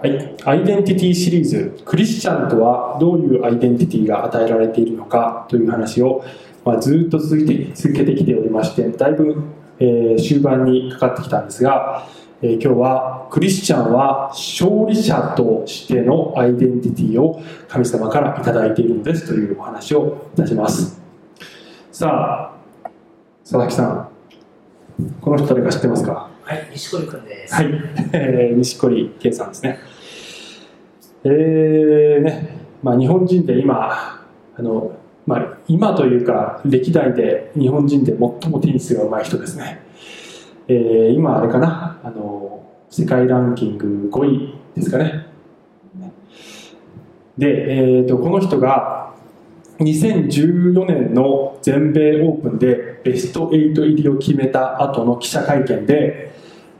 はい、アイデンティティシリーズクリスチャンとはどういうアイデンティティが与えられているのか？という話を、まあ、ずっと続いて続けてきておりましてだいぶ、えー、終盤にかかってきたんですが、えー、今日はクリスチャンは勝利者としてのアイデンティティを神様から頂いているのですというお話をいたします。さあ佐々木さんこの人誰か知ってますか？はい、西堀君です。はい、えー、西堀圭さんですね。えー、ね、まあ日本人で今、あの、まあ今というか歴代で日本人で最もテニスが上手い人ですね。えー、今あれかな、あの、世界ランキング5位ですかね。で、えーと、とこの人が2014年の全米オープンでベスト8入りを決めた後の記者会見で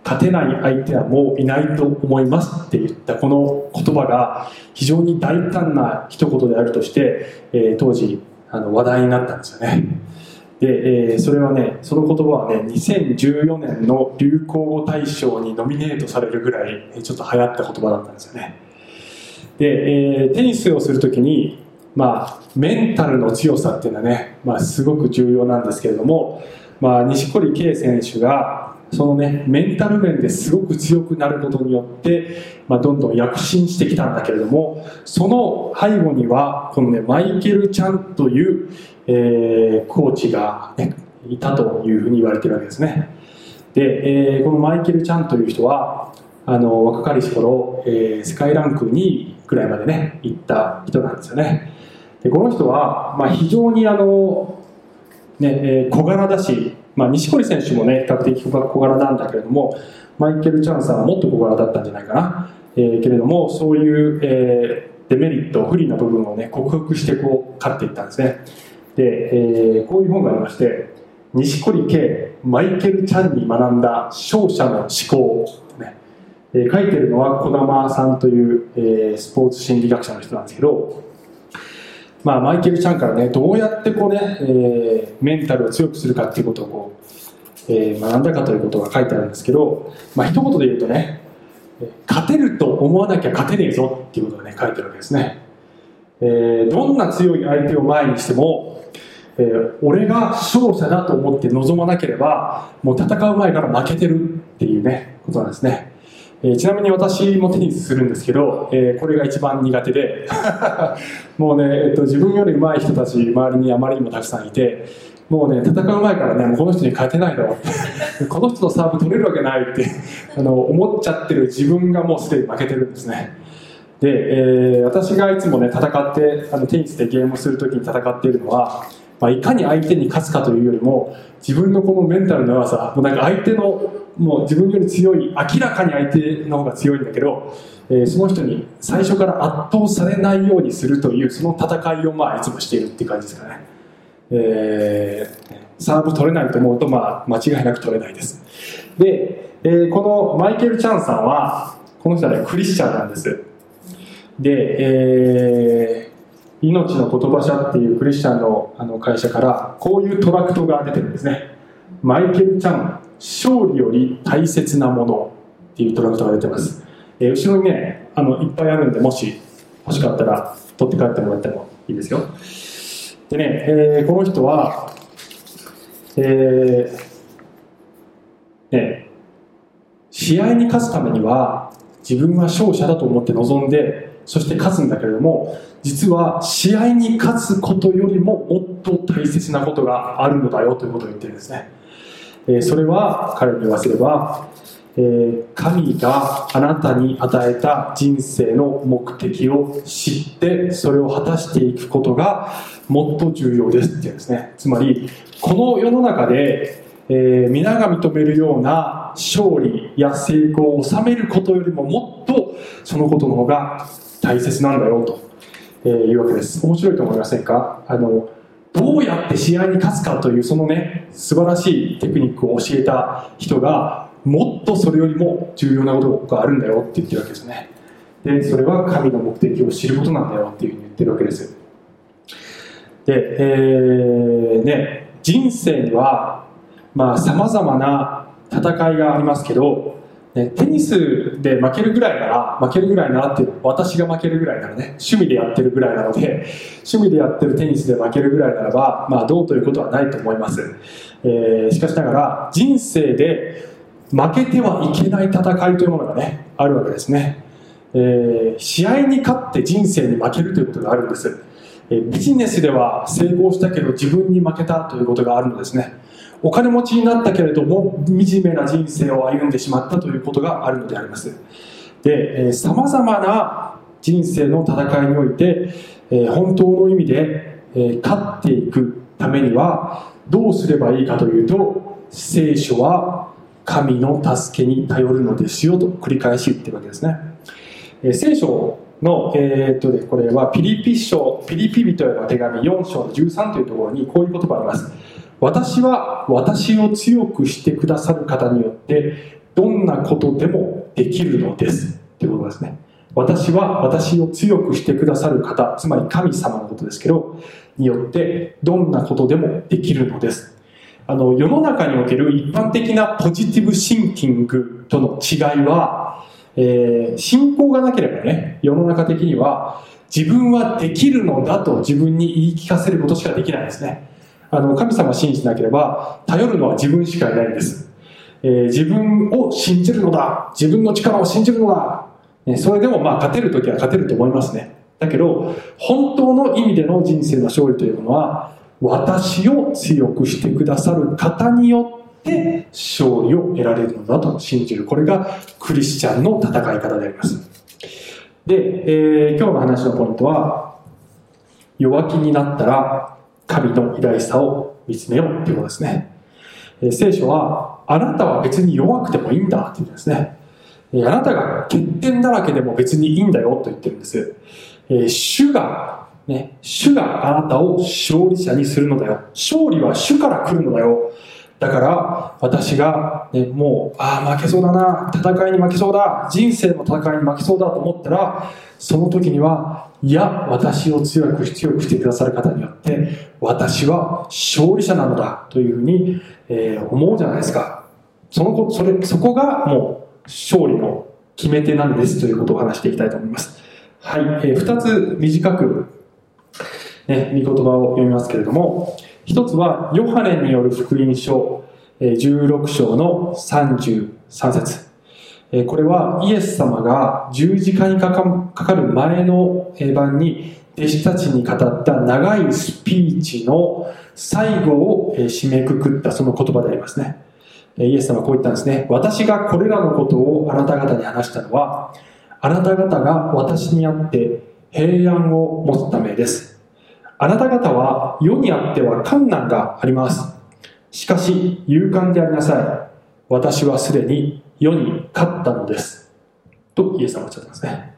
勝てない相手はもういないと思いますって言ったこの言葉が非常に大胆な一言であるとして、えー、当時あの話題になったんですよね。で、えー、それはねその言葉はね2014年の流行語大賞にノミネートされるぐらいちょっと流行った言葉だったんですよね。で、えー、テニスをするときにまあメンタルの強さっていうのはね、まあ、すごく重要なんですけれども、まあ、錦織圭選手がそのねメンタル面ですごく強くなることによって、まあ、どんどん躍進してきたんだけれどもその背後にはこのねマイケル・チャンという、えー、コーチが、ね、いたというふうに言われてるわけですね。で、えー、このマイケル・チャンという人はあの若かりし頃、えー、世界ランク2位くらいまでね行った人なんですよね。でこの人は、まあ、非常にあの、ねえー、小柄だしまあ、錦織選手もね比較的小柄なんだけれどもマイケル・チャンさんはもっと小柄だったんじゃないかな、えー、けれどもそういう、えー、デメリット不利な部分をね克服してこう勝っていったんですね。で、えー、こういう本がありまして錦織圭マイケル・チャンに学んだ勝者の思考、ね。えー、書いてるのは児玉さんという、えー、スポーツ心理学者の人なんですけどまあ、マイケル・チャンからねどうやってこうね、えー、メンタルを強くするかっていうことをこう、えー、学んだかということが書いてあるんですけど、まあ一言で言うとね勝てると思わなきゃ勝てねえぞっていうことがね書いてるわけですね、えー、どんな強い相手を前にしても、えー、俺が勝者だと思って臨まなければもう戦う前から負けてるっていうねことなんですね。えー、ちなみに私もテニスするんですけど、えー、これが一番苦手で もうね、えーと、自分より上手い人たち周りにあまりにもたくさんいてもうね戦う前からねもうこの人に勝てないだろう。っ てこの人とサーブ取れるわけないって あの思っちゃってる自分がもうすでに負けてるんですね。で、えー、私がいつもね戦ってあのテニスでゲームする時に戦っているのはまあ、いかに相手に勝つかというよりも自分のこのメンタルの弱さもうなんか相手のもう自分より強い明らかに相手の方が強いんだけど、えー、その人に最初から圧倒されないようにするというその戦いをまあいつもしているっていう感じですかね、えー、サーブ取れないと思うとまあ間違いなく取れないです。で、えー、このマイケル・チャンさんはこの人はねクリスチャンなんです。で、えー命の言葉社っていうクリスチャンのあの会社からこういうトラクトが出てるんですね。マイケル・チャン。勝利より大切なものっていうトラクトが出てます、えー、後ろにねあのいっぱいあるんでもし欲しかったら取って帰ってもらってもいいですよ。でね、えー、この人はえー、ね試合に勝つためには自分は勝者だと思って臨んでそして勝つんだけれども実は試合に勝つことよりももっと大切なことがあるのだよということを言ってるんですね、え、それは彼に言わせれば、え、神があなたに与えた人生の目的を知ってそれを果たしていくことがもっと重要ですっていうんですね。つまりこの世の中でえー、皆が認めるような勝利や成功を収めることよりももっとそのことの方が大切なんだよと、え、いうわけです。面白いと思いませんか？あのどうやって試合に勝つかというそのね素晴らしいテクニックを教えた人がもっとそれよりも重要なことがあるんだよって言ってるわけですね。でそれは神の目的を知ることなんだよっていうふうに言ってるわけです。で、えー、ね人生にはまあ様々な戦いがありますけどね、テニスで負けるぐらいなら負けるぐらいならっていう私が負けるぐらいならね趣味でやってるぐらいなので趣味でやってるテニスで負けるぐらいならば、まあ、どうということはないと思います、えー、しかしながら人生で負けてはいけない戦いというものがねあるわけですね、えー、試合に勝って人生に負けるということがあるんです、えー、ビジネスでは成功したけど自分に負けたということがあるのですね。お金持ちになったけれども惨めな人生を歩んでしまったということがあるのであります。でさまざまな人生の戦いにおいて、えー、本当の意味で、えー、勝っていくためにはどうすればいいかというと聖書は神の助けに頼るのですよと繰り返し言ってるわけですね、えー、聖書の、えー、っとね、これはピリピ書ピリピ人への手紙4章13というところにこういう言葉があります。私は私を強くしてくださる方によってどんなことでもできるのです。ということですね。私は私を強くしてくださる方つまり神様のことですけどによってどんなことでもできるのです。あの世の中における一般的なポジティブシンキングとの違いは、えー、信仰がなければね世の中的には自分はできるのだと自分に言い聞かせることしかできないんですね。あの神様を信じなければ頼るのは自分しかいないんです、えー、自分を信じるのだ。自分の力を信じるのだ、ね、それでもまあ勝てる時は勝てると思いますね。だけど本当の意味での人生の勝利というものは私を強くしてくださる方によって勝利を得られるのだと信じる。これがクリスチャンの戦い方であります。で、えー、今日の話のポイントは弱気になったら神の偉大さを見つめようということですね。聖書は、あなたは別に弱くてもいいんだって言うんですね。あなたが欠点だらけでも別にいいんだよと言ってるんです。主が、ね、主があなたを勝利者にするのだよ。勝利は主から来るのだよ。だから私が、ね、もうああ負けそうだな戦いに負けそうだ人生の戦いに負けそうだと思ったらその時にはいや私を強く強くしてくださる方によって私は勝利者なのだというふうに、え、思うじゃないですか。そのこそれそこがもう勝利の決め手なんですということを話していきたいと思います。はい、えー、2つ短く、ね、見言葉を読みますけれども一つはヨハネによる福音書16章の33節。これはイエス様が十字架にかかる前の晩に弟子たちに語った長いスピーチの最後を締めくくったその言葉でありますねイエス様はこう言ったんですね私がこれらのことをあなた方に話したのはあなた方が私にあって平安を持つためですあなた方は世にあっては困難があります。しかし、勇敢でありなさい。私はすでに世に勝ったのです。とイエス様はおっしゃってますね。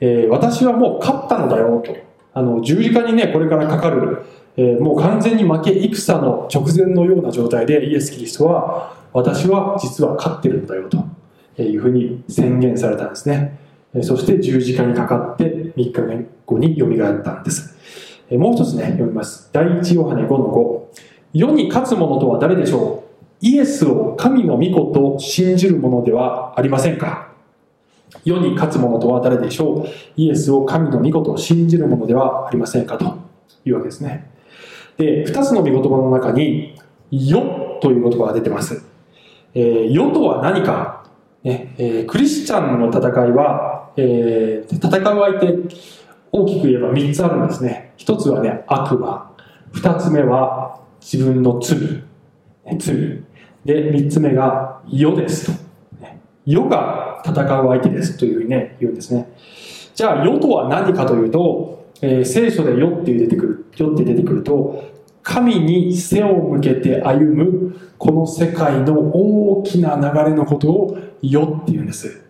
えー、私はもう勝ったのだよ、と。あの、十字架にね、これからかかる、えー、もう完全に負け戦の直前のような状態でイエス・キリストは、私は実は勝ってるんだよ、というふうに宣言されたんですね。そして十字架にかかって3日後によみがえったんです。もう一つね、読みます。第一ヨハネ5の5。世に勝つ者とは誰でしょう？イエスを神の御子と信じる者ではありませんか？世に勝つ者とは誰でしょう？イエスを神の御子と信じる者ではありませんか？というわけですね。で、二つの御言葉の中に、世という言葉が出てます。えー、世とは何か、ねえー、クリスチャンの戦いは、えー、戦う相手、大きく言えば3つあるんですね。1つはね、悪魔。2つ目は自分の罪。罪。で、3つ目が世ですと。世が戦う相手ですというふうにね、言うんですね。じゃあ、世とは何かというと、えー、聖書で世って出てくる、世って出てくると、神に背を向けて歩むこの世界の大きな流れのことを世って言うんです。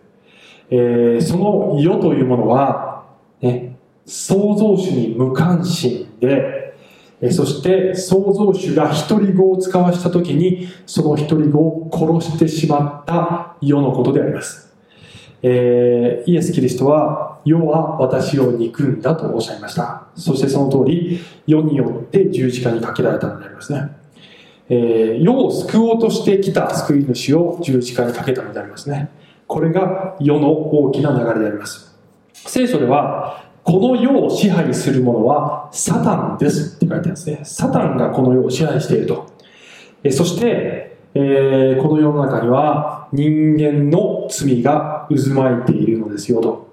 えー、その世というものは、ね、創造主に無関心で、そして創造主が独り子を使わした時に、その独り子を殺してしまった世のことであります。えー、イエス・キリストは、世は私を憎んだとおっしゃいました。そしてその通り、世によって十字架にかけられたのでありますね。えー、世を救おうとしてきた救い主を十字架にかけたのでありますね。これが世の大きな流れであります聖書ではこの世を支配する者はサタンです書いてあるんですね。サタンがこの世を支配していると。えそして、えーこの世の中には人間の罪が渦巻いているのですよと。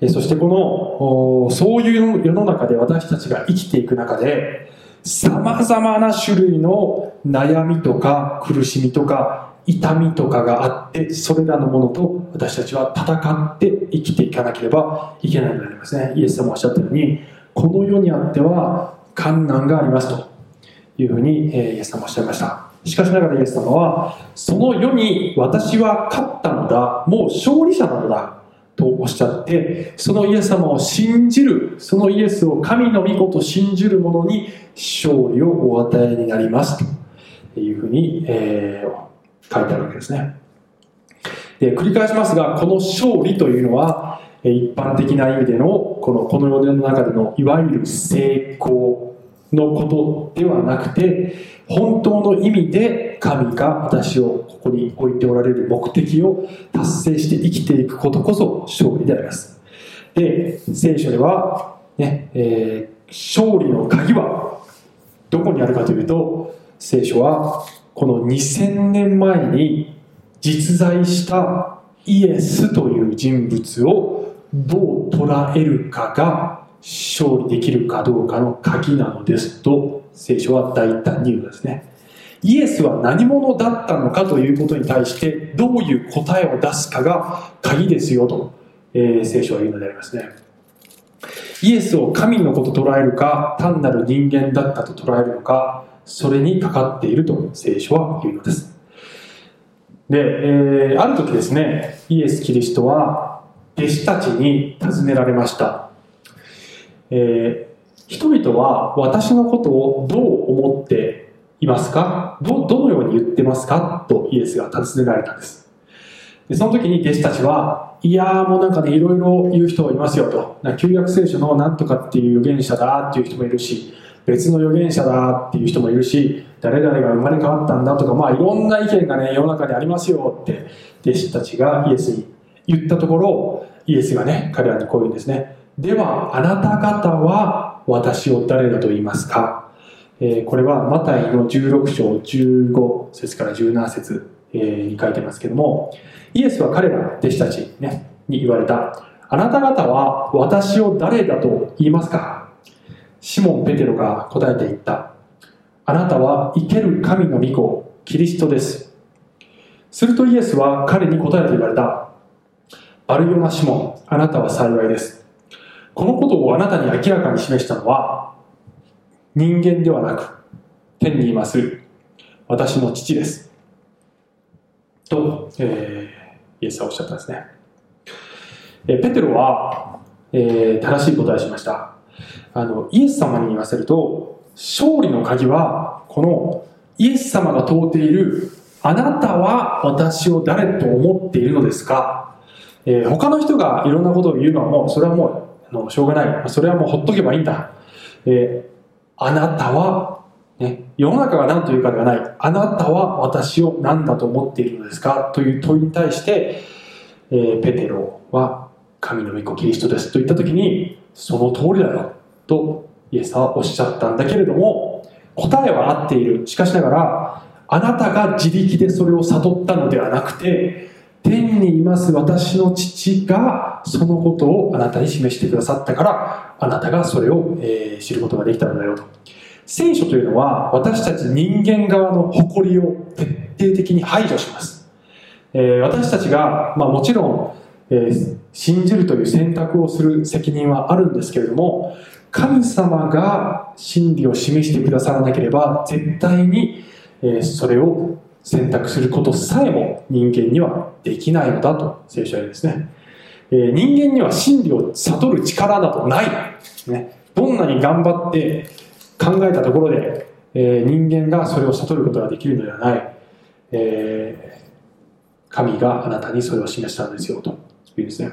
えそしてこのそういう世の中で私たちが生きていく中でさまざまな種類の悩みとか苦しみとか痛みとかがあってそれらのものと私たちは戦って生きていかなければいけないのでありますね。イエス様おっしゃったようにこの世にあっては困難がありますというふうに、えイエス様おっしゃいました。しかしながらイエス様はその世に私は勝ったのだもう勝利者なのだとおっしゃってそのイエス様を信じるそのイエスを神の御子と信じる者に勝利をお与えになりますというふうに、えー書いてあるわけですね。で繰り返しますがこの勝利というのは一般的な意味でのこのこの世の中でのいわゆる成功のことではなくて本当の意味で神が私をここに置いておられる目的を達成して生きていくことこそ勝利であります。で聖書では、ねえー勝利の鍵はどこにあるかというと聖書はこの2000年前に実在したイエスという人物をどう捉えるかが勝利できるかどうかの鍵なのですと聖書は大胆に言うんですね。イエスは何者だったのかということに対してどういう答えを出すかが鍵ですよと、えー聖書は言うのでありますね。イエスを神のこと捉えるか単なる人間だったと捉えるのかそれにかかっていると聖書は言うのです。で、えーある時ですねイエス・キリストは弟子たちに尋ねられました、えー人々は私のことをどう思っていますか？どどのように言ってますか？とイエスが尋ねられたんです。でその時に弟子たちはいやーもうなんかねいろいろ言う人いますよと。旧約聖書のなんとかっていう預言者だっていう人もいるし別の預言者だっていう人もいるし誰々が生まれ変わったんだとかまあいろんな意見がね世の中にありますよって弟子たちがイエスに言ったところイエスがね彼らにこう言うんですね。ではあなた方は私を誰だと言いますか、えーこれはマタイの16章15節から17節、えーに書いてますけどもイエスは彼ら弟子たち、ね、に言われた。あなた方は私を誰だと言いますか？シモン・ペテロが答えて言った。あなたは生ける神の御子キリストです。するとイエスは彼に答えて言われた。バルヨナ・シモンあなたは幸いです。このことをあなたに明らかに示したのは人間ではなく天にいます私の父です。と、えーイエスはおっしゃったんですね、えペテロは、えー正しい答えしました。あのイエス様に言わせると勝利の鍵はこのイエス様が問うているあなたは私を誰と思っているのですか、えー他の人がいろんなことを言うのはもうそれはもうあのしょうがない。それはもうほっとけばいいんだ、えーあなたは、ね、世の中が何というかではない。あなたは私を何だと思っているのですか？という問いに対して、えーペテロは神の御子キリストです。と言った時にその通りだよ。とイエスはおっしゃったんだけれども答えは合っている。しかしながらあなたが自力でそれを悟ったのではなくて天にいます私の父がそのことをあなたに示してくださったからあなたがそれを、え知ることができたのだよと。聖書というのは私たち人間側の誇りを徹底的に排除します、え私たちが、まあ、もちろん、え信じるという選択をする責任はあるんですけれども神様が真理を示してくださらなければ絶対に、えそれを選択することさえも人間にはできないのだと聖書は言うんですね、えー人間には真理を悟る力などない、ね、どんなに頑張って考えたところで、えー人間がそれを悟ることができるのではない、えー神があなたにそれを示したんですよというんですね、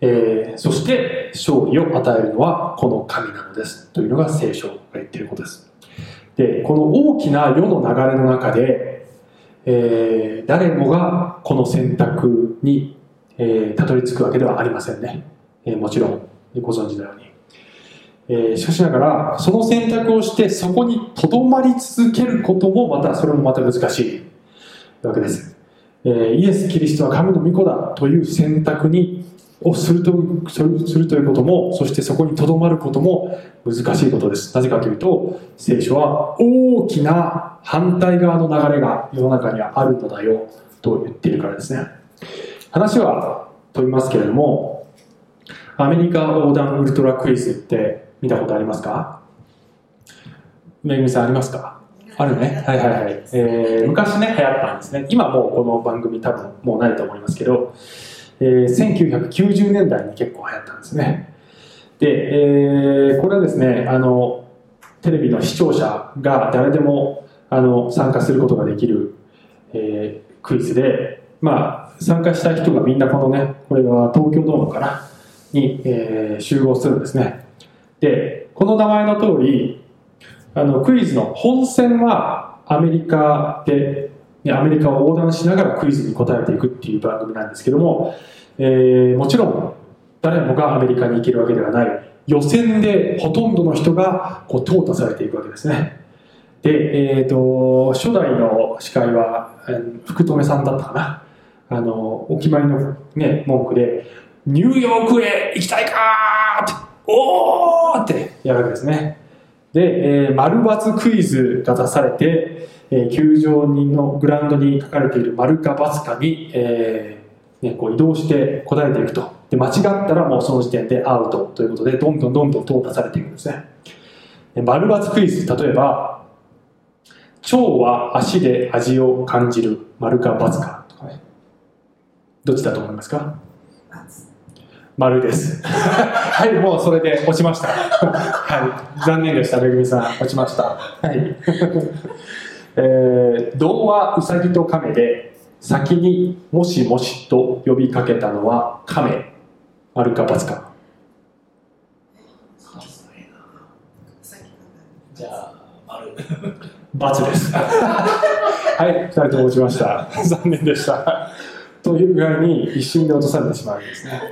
えーそして勝利を与えるのはこの神なのですというのが聖書が言っていることです。でこの大きな世の流れの中で、えー、誰もがこの選択に、えー、たどり着くわけではありませんね、えー、もちろんご存知のように、え、しかしながらその選択をしてそこにとどまり続けることもまたそれもまた難しいわけです、え、イエス・キリストは神の御子だという選択にをするとするということもそしてそこにとどまることも難しいことですなぜかというと聖書は大きな反対側の流れが世の中にはあるのだよと言っているからですね話は飛びますけれどもアメリカ横断ウルトラクイズって見たことありますか？めぐみさんありますか？あるね。はいはいはい。えー、昔ね、流行ったんですね。今もうこの番組多分もうないと思いますけど、えー、1990年代に結構流行ったんですね。で、えー、これはですね、あの、テレビの視聴者が誰でもあの参加することができる、えー、クイズで、まあ、参加した人がみんなこのね、これは東京ドームかな、に、えー、集合するんですね。で、この名前の通り、あの、クイズの本戦はアメリカでアメリカを横断しながらクイズに答えていくっていう番組なんですけども、えー、もちろん誰もがアメリカに行けるわけではない予選でほとんどの人がこう淘汰されていくわけですねで、えーと、初代の司会はえ福留さんだったかなあのお決まりの、ね、文句で「ニューヨークへ行きたいか!」って「おー!」ってやるわけですねで、えー、丸抜クイズが出されてえー、球場にのグラウンドに書かれている丸か×かに、えーね、こう移動して答えていくとで間違ったらもうその時点でアウトということでどんどんどんどん淘汰されていくんですねで丸×クイズ例えば腸は足で味を感じる丸か×かとかねどっちだと思いますか丸です。はい、もうそれで落ちました。はい、残念でした、めぐみさん。落ちました。はい。えー、童話うさぎと亀で先にもしもしと呼びかけたのは亀。あるか×かじゃあ丸×です。はい2人とも落ちました。残念でした。という具合に一瞬で落とされてしまうんですね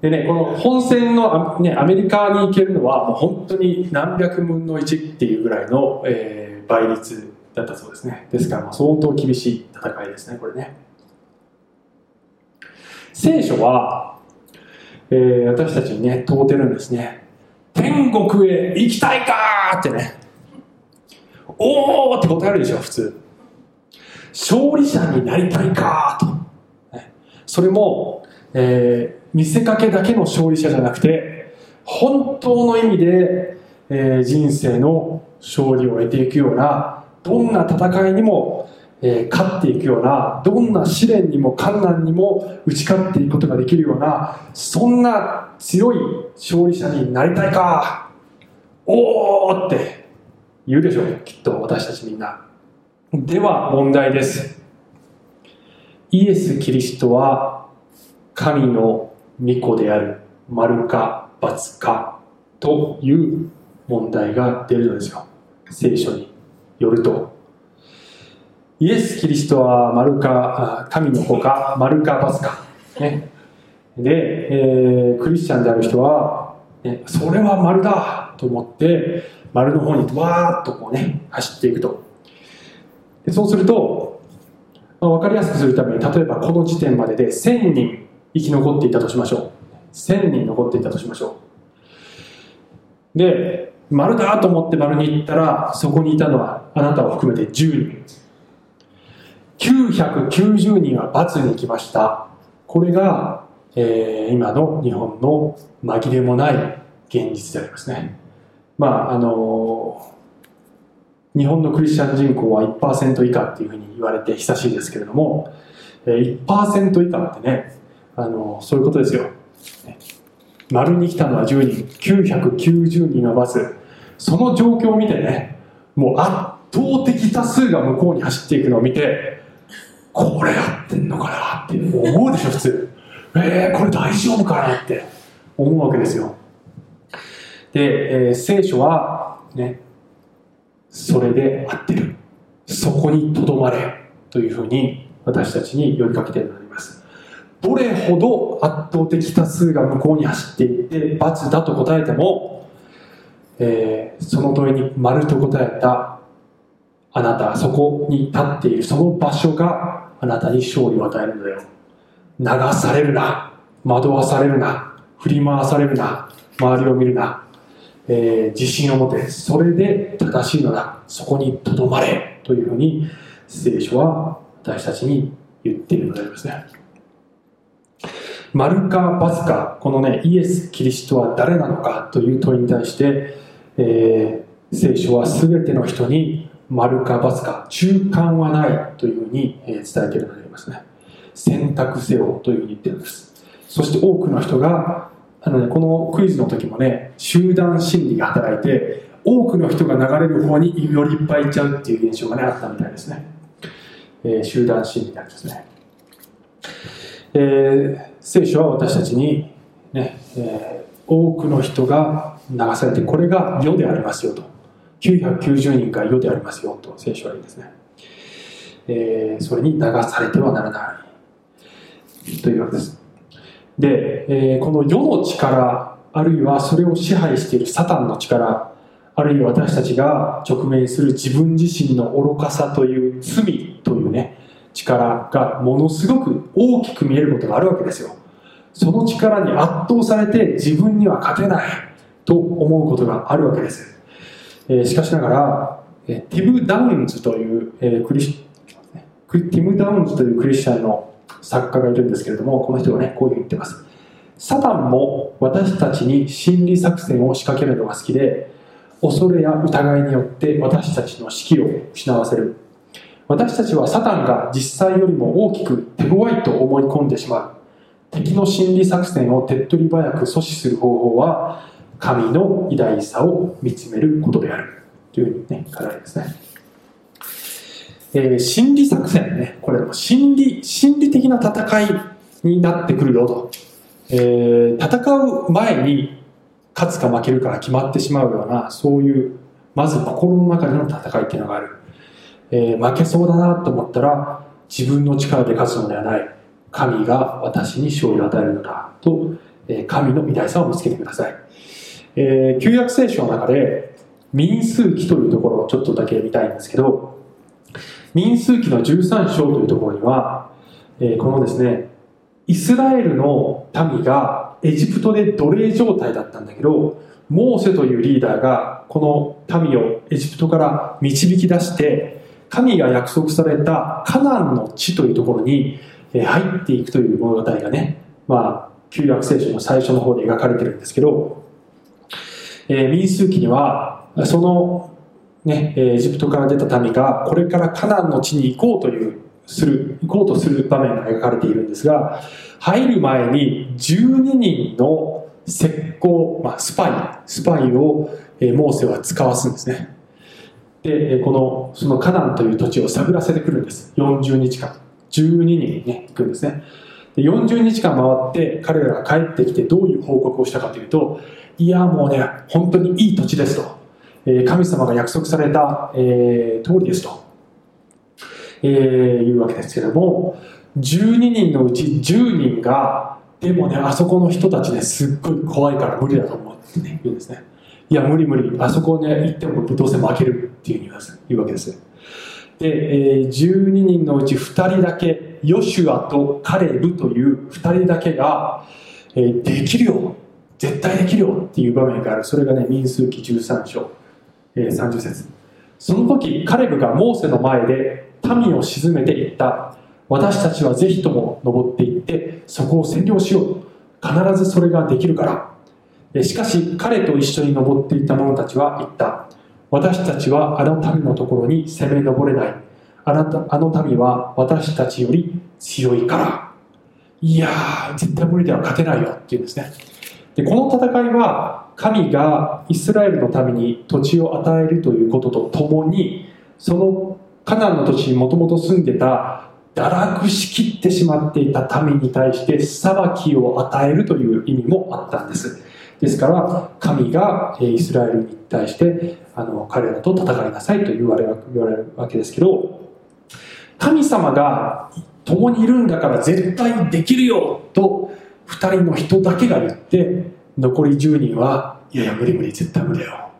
でね、この本戦の、ね、アメリカに行けるのはもう本当に何百分の1っていうぐらいの、えー、倍率だったそうですね。ですからまあ相当厳しい戦いですね、これね。聖書は、えー、私たちにね、問うてるんですね。天国へ行きたいかってね。おーって答えるでしょ、普通。勝利者になりたいかと。それも、えー見せかけだけの勝利者じゃなくて本当の意味で、えー、人生の勝利を得ていくようなどんな戦いにも、えー、勝っていくようなどんな試練にも困難にも打ち勝っていくことができるようなそんな強い勝利者になりたいかおおって言うでしょうきっと私たちみんな。では問題です。イエス・キリストは神の巫女である丸か×かという問題が出るのですよ。聖書によると。イエス・キリストは丸か神の子か丸か×か、ね、で、えー、クリスチャンである人は、ね、それは丸だと思って丸の方にわーっとこうね走っていくと。でそうすると、まあ、分かりやすくするために例えばこの時点までで1000人生き残っていたとしましょう。1000人残っていたとしましょう。で丸だと思って丸に行ったらそこにいたのはあなたを含めて10人。990人は罰に行きました。これが、えー、今の日本の紛れもない現実でありますね。まああの日本のクリスチャン人口は1%以下っていうふうに言われて久しいですけれども1%以下ってねあのそういうことですよ。丸に来たのは10人。990人のバス。その状況を見てねもう圧倒的多数が向こうに走っていくのを見てこれやってんのかなって思うでしょ普通。えー、これ大丈夫かなって思うわけですよ。で、えー、聖書はねそれで合ってる。そこにとどまれ。というふうに私たちに呼びかけてる。どれほど圧倒的多数が向こうに走っていって罰だと答えても、えー、その問いに丸と答えたあなたそこに立っている。その場所があなたに勝利を与えるのだよ。流されるな。惑わされるな。振り回されるな。周りを見るな、えー、自信を持て。それで正しいのだ。そこにとどまれ。というふうに聖書は私たちに言っているのでありますね。マルカ・バズカこのねイエス・キリストは誰なのかという問いに対して、えー、聖書は全ての人にマルカ・バズカ中間はないというふうに伝えているのでありますね。選択せよというふうに言っているんです。そして多くの人があの、ね、このクイズの時もね集団心理が働いて多くの人が流れる方によりいっぱい行っちゃうっていう現象がねあったみたいですね、えー、集団心理なんですね、えー、聖書は私たちにね、えー、多くの人が流されてこれが世でありますよと。990人が世でありますよと聖書は言うんですね、えー、それに流されてはならないというわけです。で、えー、この世の力あるいはそれを支配しているサタンの力あるいは私たちが直面する自分自身の愚かさという罪というね力がものすごく大きく見えることがあるわけですよ。その力に圧倒されて自分には勝てない。と思うことがあるわけです、えー、しかしながら、えティム・ダウンズという、えー、クリスティム・ダウンズというクリスチャンの作家がいるんですけれどもこの人がねこういうふうに言ってます。サタンも私たちに心理作戦を仕掛けるのが好きで恐れや疑いによって私たちの士気を失わせる。私たちはサタンが実際よりも大きく手強いと思い込んでしまう。敵の心理作戦を手っ取り早く阻止する方法は神の偉大さを見つめることであるというふうにね書かれですねえー、心理作戦ね、これ心理、心理的な戦いになってくるよと。えー、戦う前に勝つか負けるかが決まってしまうような、そういう、まず心の中での戦いっていうのがある。えー、負けそうだなと思ったら、自分の力で勝つのではない。神が私に勝利を与えるのだ。と、え、神の偉大さを見つけてください。えー、旧約聖書の中で、民数記というところをちょっとだけ見たいんですけど、民数記の13章というところには、えー、このですね、イスラエルの民がエジプトで奴隷状態だったんだけど、モーセというリーダーがこの民をエジプトから導き出して、神が約束されたカナンの地というところに入っていくという物語がね、まあ、旧約聖書の最初の方で描かれてるんですけど、えー、民数記には、そのね、エジプトから出た民がこれからカナンの地に行こうというする行こうとする場面が描かれているんですが入る前に12人の石膏、まあ、スパイスパイを、えモーセは使わすんですね。でこのそのカナンという土地を探らせてくるんです。40日間。12人ね行くんですね。で40日間回って彼らが帰ってきてどういう報告をしたかというといやもうね本当にいい土地ですと。え神様が約束された、えー、通りですと、えー、いうわけですけども12人のうち10人がでもねあそこの人たちねすっごい怖いから無理だと思うってね言うんですね。いや無理無理あそこね行ってもどうせ負けるっていうふうに言うわけです。で、え、12人のうち2人だけヨシュアとカレブという2人だけが、え、できるよ絶対できるよっていう場面がある。それがね民数記13章え30節。その時カレブがモーセの前で民を鎮めていった。私たちはぜひとも登っていってそこを占領しよう。必ずそれができるから。しかし彼と一緒に登っていた者たちは言った。私たちはあの民のところに攻め登れない。あなたあの民は私たちより強いから。いやー絶対無理では勝てないよっていうんですね。でこの戦いは神がイスラエルのために土地を与えるということとともにそのカナンの土地にもともと住んでた堕落しきってしまっていた民に対して裁きを与えるという意味もあったんです。ですから神がイスラエルに対してあの彼らと戦いなさいと言われるわけですけど神様が共にいるんだから絶対できるよと2人の人だけが言って残り10人はいやいや無理無理絶対無理だよ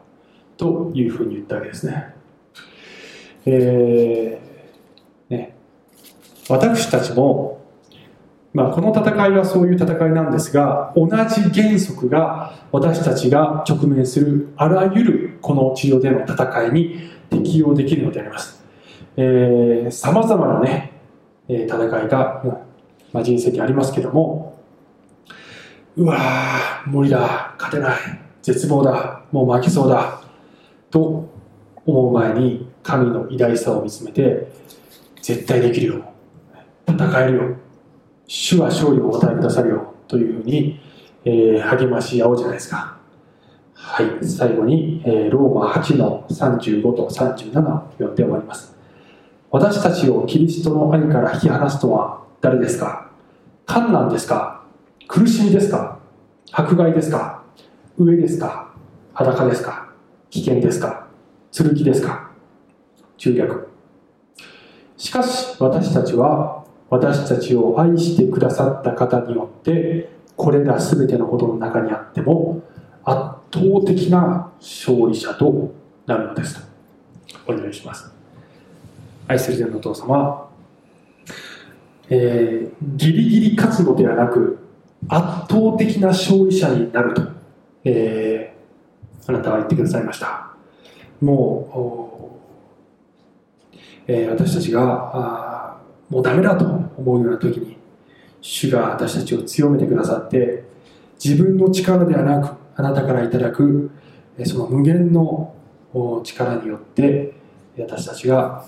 というふうに言ったわけですね。えー、ね私たちも、まあ、この戦いはそういう戦いなんですが同じ原則が私たちが直面するあらゆるこの地上での戦いに適用できるのであります。さまざまなね戦いが、まあ、人生にありますけどもうわー無理だ勝てない絶望だもう負けそうだと思う前に神の偉大さを見つめて絶対できるよ戦えるよ主は勝利をお与えくださるよというふうに、えー、励まし合おうじゃないですか。はい。最後に、えー、ローマ8の35と37を読んで終わります。私たちをキリストの愛から引き離すとは誰ですか？困難ですか？苦しみですか？迫害ですか？上ですか？裸ですか？危険ですか？剣ですか？中略しかし私たちは私たちを愛してくださった方によってこれら全てのことの中にあっても圧倒的な勝利者となるのです。お願いします。愛する天のお父様、えー、ギリギリ勝つのではなく圧倒的な勝利者になると、えー、あなたは言ってくださいました。もう、えー、私たちがあもうダメだと思うような時に主が私たちを強めてくださって自分の力ではなくあなたからいただくその無限の力によって私たちが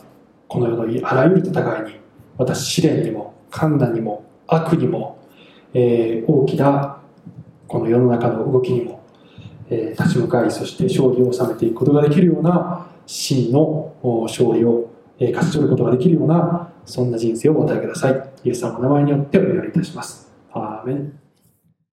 この世のあらゆる戦いに私試練にも困難にも悪にも、えー、大きなこの世の中の動きにもえ立ち向かいそして勝利を収めていくことができるような真の勝利を、え勝ち取ることができるようなそんな人生をお与えください。イエス様の名前によってお祈りいたします。アーメン。